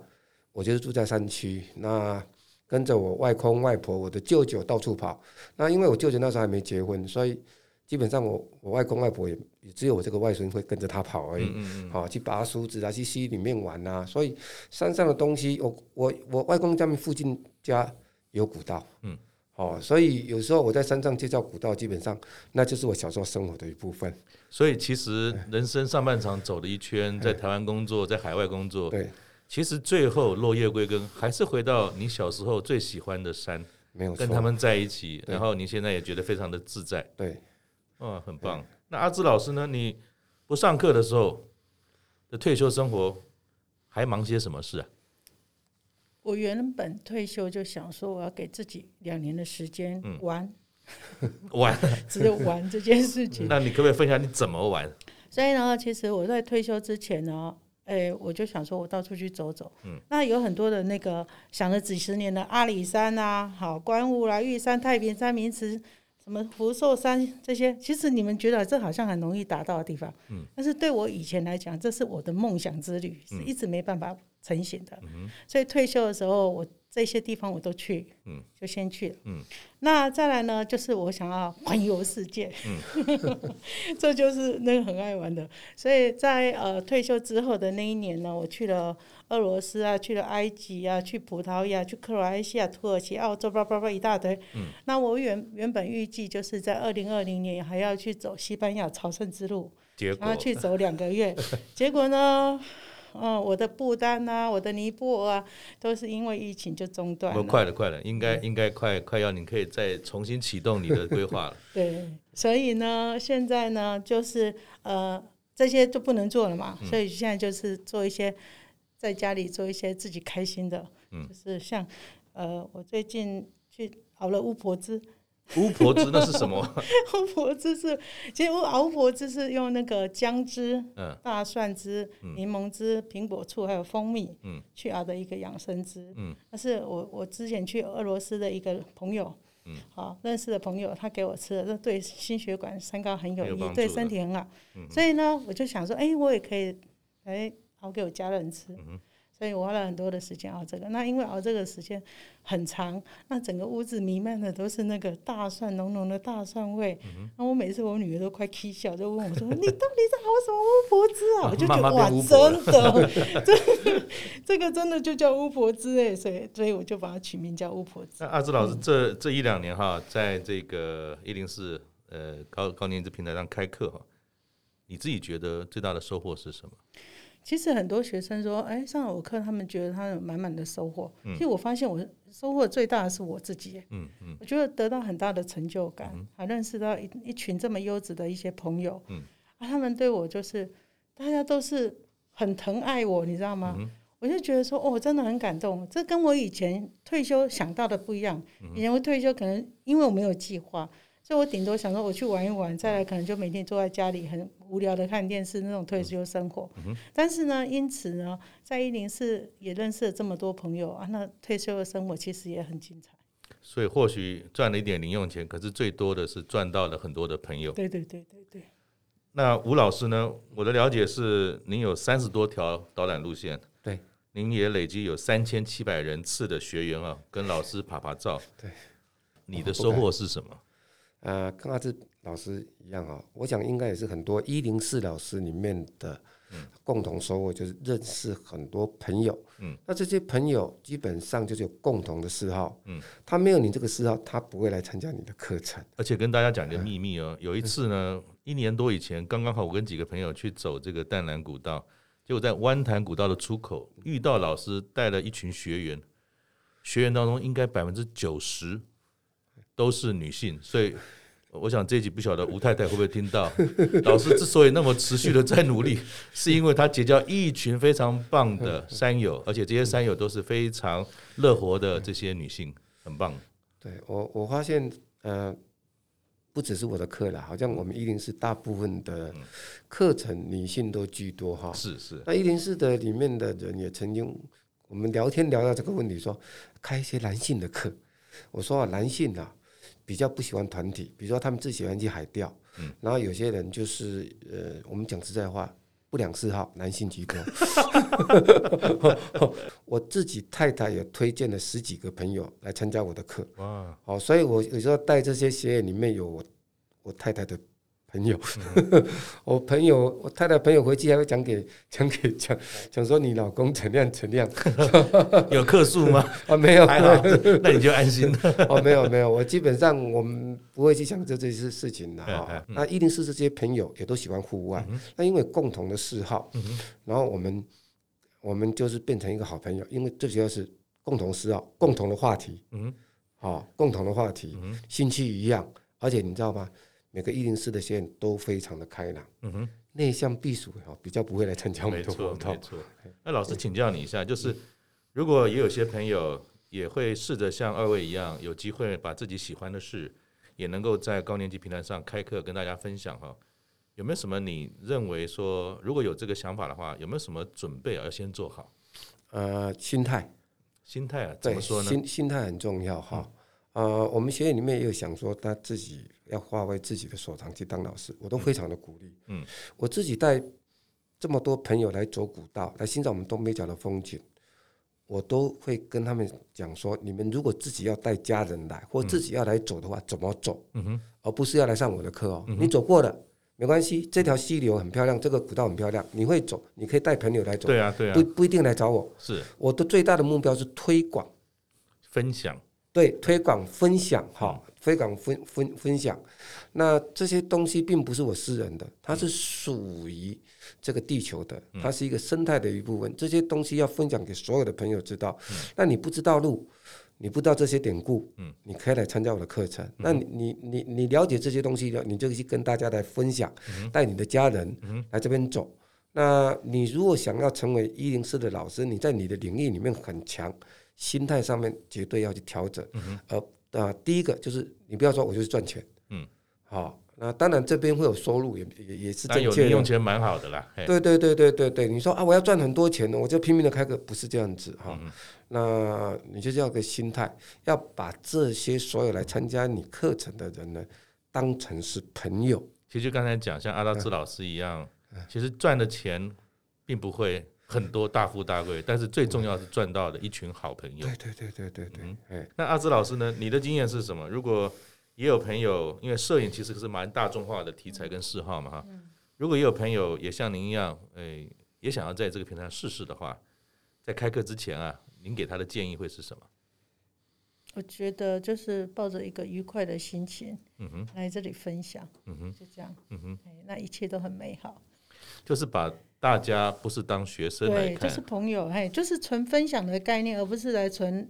我就是住在山区。那跟着我外公外婆、我的舅舅到处跑。那因为我舅舅那时候还没结婚，所以。基本上我我外公外婆也也只有我这个外孙会跟着他跑而已，好去拔树枝啊，去溪里面玩啊。所以山上的东西，我我我外公家里附近家有古道，嗯，哦，所以有时候我在山上介绍古道，基本上那就是我小时候生活的一部分。所以其实人生上半场走了一圈，在台湾工作，在海外工作，对，其实最后落叶归根，还是回到你小时候最喜欢的山，没有跟他们在一起，然后你现在也觉得非常的自在，对。哦，很棒。那阿志老师呢？你不上课的时候的退休生活还忙些什么事啊？我原本退休就想说，我要给自己两年的时间玩，嗯、玩，只有玩这件事情。那你可不可以分享你怎么玩？所以呢，其实我在退休之前呢，哎、欸，我就想说我到处去走走。嗯，那有很多的那个想了几十年的阿里山啊，好，观雾啦、玉山、太平山、名池。什么福寿山这些，其实你们觉得这好像很容易达到的地方，嗯，但是对我以前来讲，这是我的梦想之旅，是一直没办法成型的。嗯，所以退休的时候，我这些地方我都去，嗯，就先去了，嗯。那再来呢，就是我想要环游世界，嗯，这就是那个很爱玩的。所以在呃退休之后的那一年呢，我去了。俄罗斯啊，去了埃及啊，去葡萄牙，去克罗埃西亚、土耳其、澳洲，叭叭叭一大堆。嗯，那我原原本预计就是在二零二零年还要去走西班牙朝圣之路，结果然后去走两个月。结果呢，嗯，我的不丹啊，我的尼泊尔啊，都是因为疫情就中断了。快了，快了，应该应该快快要你可以再重新启动你的规划了。对，所以呢，现在呢，就是呃，这些都不能做了嘛，所以现在就是做一些。在家里做一些自己开心的，嗯、就是像，呃，我最近去熬了巫婆汁。巫婆汁那是什么？巫婆汁是，其实熬巫婆汁是用那个姜汁、嗯、大蒜汁、柠檬汁、苹果醋还有蜂蜜，嗯，去熬的一个养生汁。嗯，那是我我之前去俄罗斯的一个朋友，嗯，好认识的朋友，他给我吃的，这对心血管、三高很有益，有对身体很好。嗯、所以呢，我就想说，哎、欸，我也可以，哎。熬给我家人吃，所以我花了很多的时间熬这个。那因为熬这个时间很长，那整个屋子弥漫的都是那个大蒜浓浓的大蒜味。那我每次我女儿都快气笑，就问我说：“你到底在熬什么巫婆汁啊？” 我就觉得哇，真的，这这个真的就叫巫婆汁哎，所以所以我就把它取名叫巫婆汁。那阿志老师这这一两年哈，在这个一零四呃高高年级平台上开课哈，你自己觉得最大的收获是什么？其实很多学生说：“哎，上了我课，他们觉得他有满满的收获。嗯、其实我发现，我收获最大的是我自己。嗯嗯，我觉得得到很大的成就感，还认识到一一群这么优质的一些朋友。嗯，啊，他们对我就是大家都是很疼爱我，你知道吗？嗯、我就觉得说，哦，真的很感动。这跟我以前退休想到的不一样。以前我退休可能因为我没有计划。”所以我顶多想说，我去玩一玩，再来可能就每天坐在家里很无聊的看电视那种退休生活。嗯嗯、但是呢，因此呢，在一零四也认识了这么多朋友啊，那退休的生活其实也很精彩。所以或许赚了一点零用钱，可是最多的是赚到了很多的朋友。对对对对对。那吴老师呢？我的了解是，您有三十多条导览路线。对。您也累积有三千七百人次的学员啊，跟老师拍拍照。对。你的收获是什么？呃，跟阿姿老师一样啊，我想应该也是很多一零四老师里面的共同收获，就是认识很多朋友。嗯，那这些朋友基本上就是有共同的嗜好。嗯，他没有你这个嗜好，他不会来参加你的课程。而且跟大家讲一个秘密哦，有一次呢，一年多以前，刚刚好我跟几个朋友去走这个淡蓝古道，结果在湾潭古道的出口遇到老师带了一群学员，学员当中应该百分之九十。都是女性，所以我想这一集不晓得吴太太会不会听到。老师之所以那么持续的在努力，是因为他结交一群非常棒的山友，而且这些山友都是非常乐活的这些女性，很棒。对我，我发现呃，不只是我的课啦，好像我们一零四大部分的课程女性都居多哈。是是。那一零四的里面的人也曾经，我们聊天聊到这个问题，说开一些男性的课。我说啊，男性啊。比较不喜欢团体，比如说他们最喜欢去海钓，嗯、然后有些人就是呃，我们讲实在话，不良嗜好，男性居多。我自己太太也推荐了十几个朋友来参加我的课，哇，好，所以我有时候带这些学员里面有我我太太的。朋友，我朋友，我太太朋友回去还会讲给 讲给讲讲说你老公怎样怎样，有客诉吗？啊，没有，还好，那你就安心。了。哦，没有没有，我基本上我们不会去想这这些事情的哈。那一定是这些朋友也都喜欢户外，那因为共同的嗜好，然后我们我们就是变成一个好朋友，因为最主要是共同嗜好，共同的话题，嗯，好，共同的话题，兴趣一样，而且你知道吗？每个一零四的学员都非常的开朗，嗯哼，内向避暑哈，比较不会来参加我们的活动。没错，那老师请教你一下，就是如果也有些朋友也会试着像二位一样，有机会把自己喜欢的事，也能够在高年级平台上开课跟大家分享哈，有没有什么你认为说，如果有这个想法的话，有没有什么准备要先做好？呃，心态，心态啊，怎么说呢？心心态很重要哈。呃，我们学院里面也有想说，他自己要发挥自己的所长去当老师，我都非常的鼓励。嗯，我自己带这么多朋友来走古道，来欣赏我们东北角的风景，我都会跟他们讲说：你们如果自己要带家人来，或自己要来走的话，怎么走？嗯哼，而不是要来上我的课哦。你走过了。没关系，这条溪流很漂亮，这个古道很漂亮，你会走，你可以带朋友来走。对啊，对啊，不不一定来找我。是，我的最大的目标是推广、分享。对，推广分享哈，推广分分分享。那这些东西并不是我私人的，它是属于这个地球的，它是一个生态的一部分。这些东西要分享给所有的朋友知道。那你不知道路。你不知道这些典故，嗯，你可以来参加我的课程。那你你你你了解这些东西了，你就去跟大家来分享，带你的家人来这边走。那你如果想要成为一零四的老师，你在你的领域里面很强，心态上面绝对要去调整。呃啊，第一个就是你不要说我就是赚钱，嗯，好。那当然，这边会有收入，也也也是正确的。零用钱蛮好的啦。对对对对对对，你说啊，我要赚很多钱呢，我就拼命的开个，不是这样子哈。嗯、那你就要个心态，要把这些所有来参加你课程的人呢，当成是朋友。其实刚才讲，像阿道兹老师一样，嗯、其实赚的钱并不会很多大富大贵，但是最重要是赚到了一群好朋友。对对对对对对。嗯、那阿芝老师呢？你的经验是什么？如果也有朋友，因为摄影其实是蛮大众化的题材跟嗜好嘛哈。如果也有朋友也像您一样，哎，也想要在这个平台上试试的话，在开课之前啊，您给他的建议会是什么？我觉得就是抱着一个愉快的心情，嗯哼，来这里分享，嗯哼，就这样，嗯哼，哎那一切都很美好。就是把大家不是当学生来看，就是朋友，嘿，就是纯分享的概念，而不是来纯。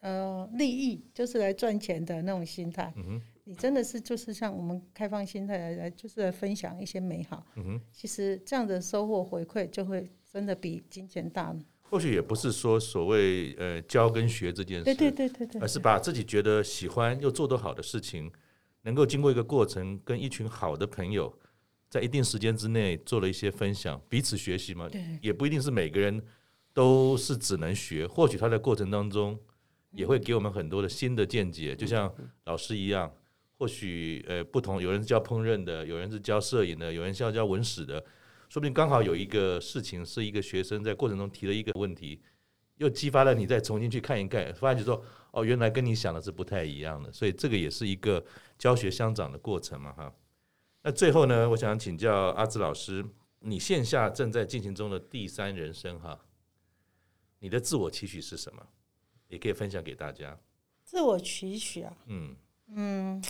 呃，利益就是来赚钱的那种心态。嗯哼，你真的是就是像我们开放心态来来，就是来分享一些美好。嗯哼，其实这样的收获回馈就会真的比金钱大。或许也不是说所谓呃教跟学这件事，对对对对对，而是把自己觉得喜欢又做得好的事情，能够经过一个过程，跟一群好的朋友，在一定时间之内做了一些分享，彼此学习嘛。也不一定是每个人都是只能学，或许他在过程当中。也会给我们很多的新的见解，就像老师一样，或许呃不同，有人是教烹饪的，有人是教摄影的，有人是要教文史的，说不定刚好有一个事情是一个学生在过程中提了一个问题，又激发了你再重新去看一看，发现说哦，原来跟你想的是不太一样的，所以这个也是一个教学相长的过程嘛哈。那最后呢，我想请教阿志老师，你线下正在进行中的第三人生哈，你的自我期许是什么？也可以分享给大家。自我期许啊，嗯嗯，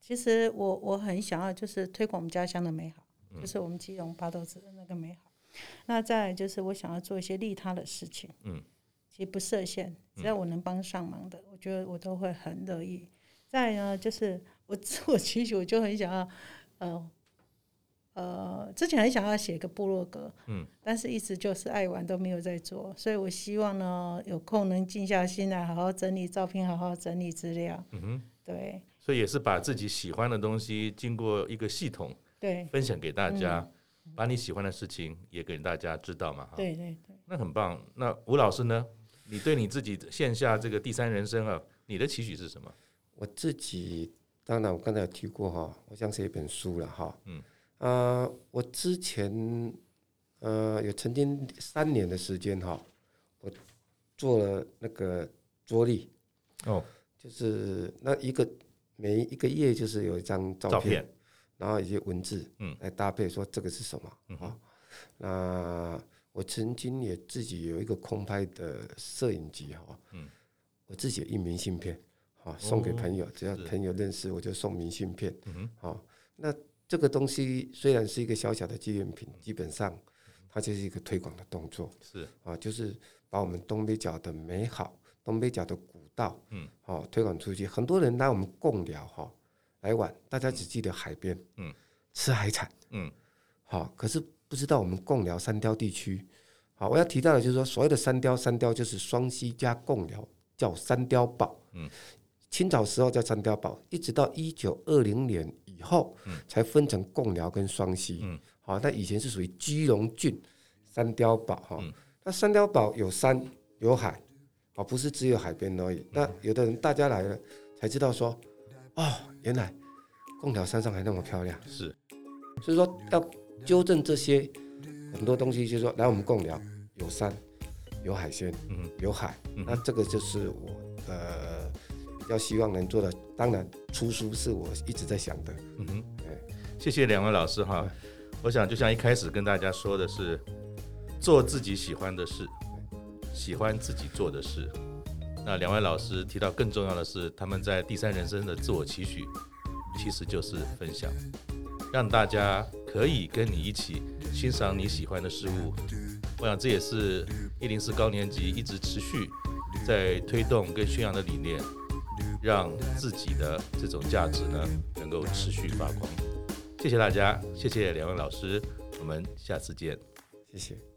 其实我我很想要就是推广我们家乡的美好，嗯、就是我们基隆八斗子的那个美好。那再就是我想要做一些利他的事情，嗯，其实不设限，只要我能帮上忙的，我觉得我都会很乐意。再呢，就是我自我期许，我就很想要，呃。呃，之前很想要写个部落格，嗯，但是一直就是爱玩都没有在做，所以我希望呢，有空能静下心来，好好整理照片，好好整理资料，嗯哼，对，所以也是把自己喜欢的东西经过一个系统，对，分享给大家，嗯、把你喜欢的事情也给大家知道嘛，哈，对对对，那很棒。那吴老师呢？你对你自己线下这个第三人生啊，你的期许是什么？我自己当然我刚才有提过哈，我想写一本书了哈，嗯。啊、呃，我之前呃有曾经三年的时间哈，我做了那个桌历。哦，就是那一个每一个页就是有一张照片，然后一些文字嗯。来搭配说这个是什么啊？嗯、哼。那我曾经也自己有一个空拍的摄影机哈，嗯，我自己印明信片啊送给朋友，哦、只要朋友认识我就送明信片，好那。这个东西虽然是一个小小的纪念品，基本上它就是一个推广的动作。是啊，就是把我们东北角的美好、东北角的古道，嗯，好推广出去。很多人来我们贡寮哈，来玩，大家只记得海边，嗯，吃海产，嗯，好，可是不知道我们贡寮三雕地区，好，我要提到的就是说，所谓的三雕，三雕就是双溪加贡寮，叫三雕堡，嗯，清朝时候叫三碉堡，一直到一九二零年以后，嗯，才分成贡寮跟双溪，嗯，好，那以前是属于基隆郡三碉堡，哈，那三碉堡有山有海，哦，不是只有海边而已，那有的人大家来了才知道说。哦，原来贡寮山上还那么漂亮，是，所以说要纠正这些很多东西，就是说来我们贡寮有山有海鲜，嗯，有海，嗯、那这个就是我呃比较希望能做的。当然出书是我一直在想的，嗯哼，谢谢两位老师哈。我想就像一开始跟大家说的是，做自己喜欢的事，喜欢自己做的事。那两位老师提到，更重要的是，他们在第三人生的自我期许，其实就是分享，让大家可以跟你一起欣赏你喜欢的事物。我想这也是一零四高年级一直持续在推动跟宣扬的理念，让自己的这种价值呢能够持续发光。谢谢大家，谢谢两位老师，我们下次见，谢谢。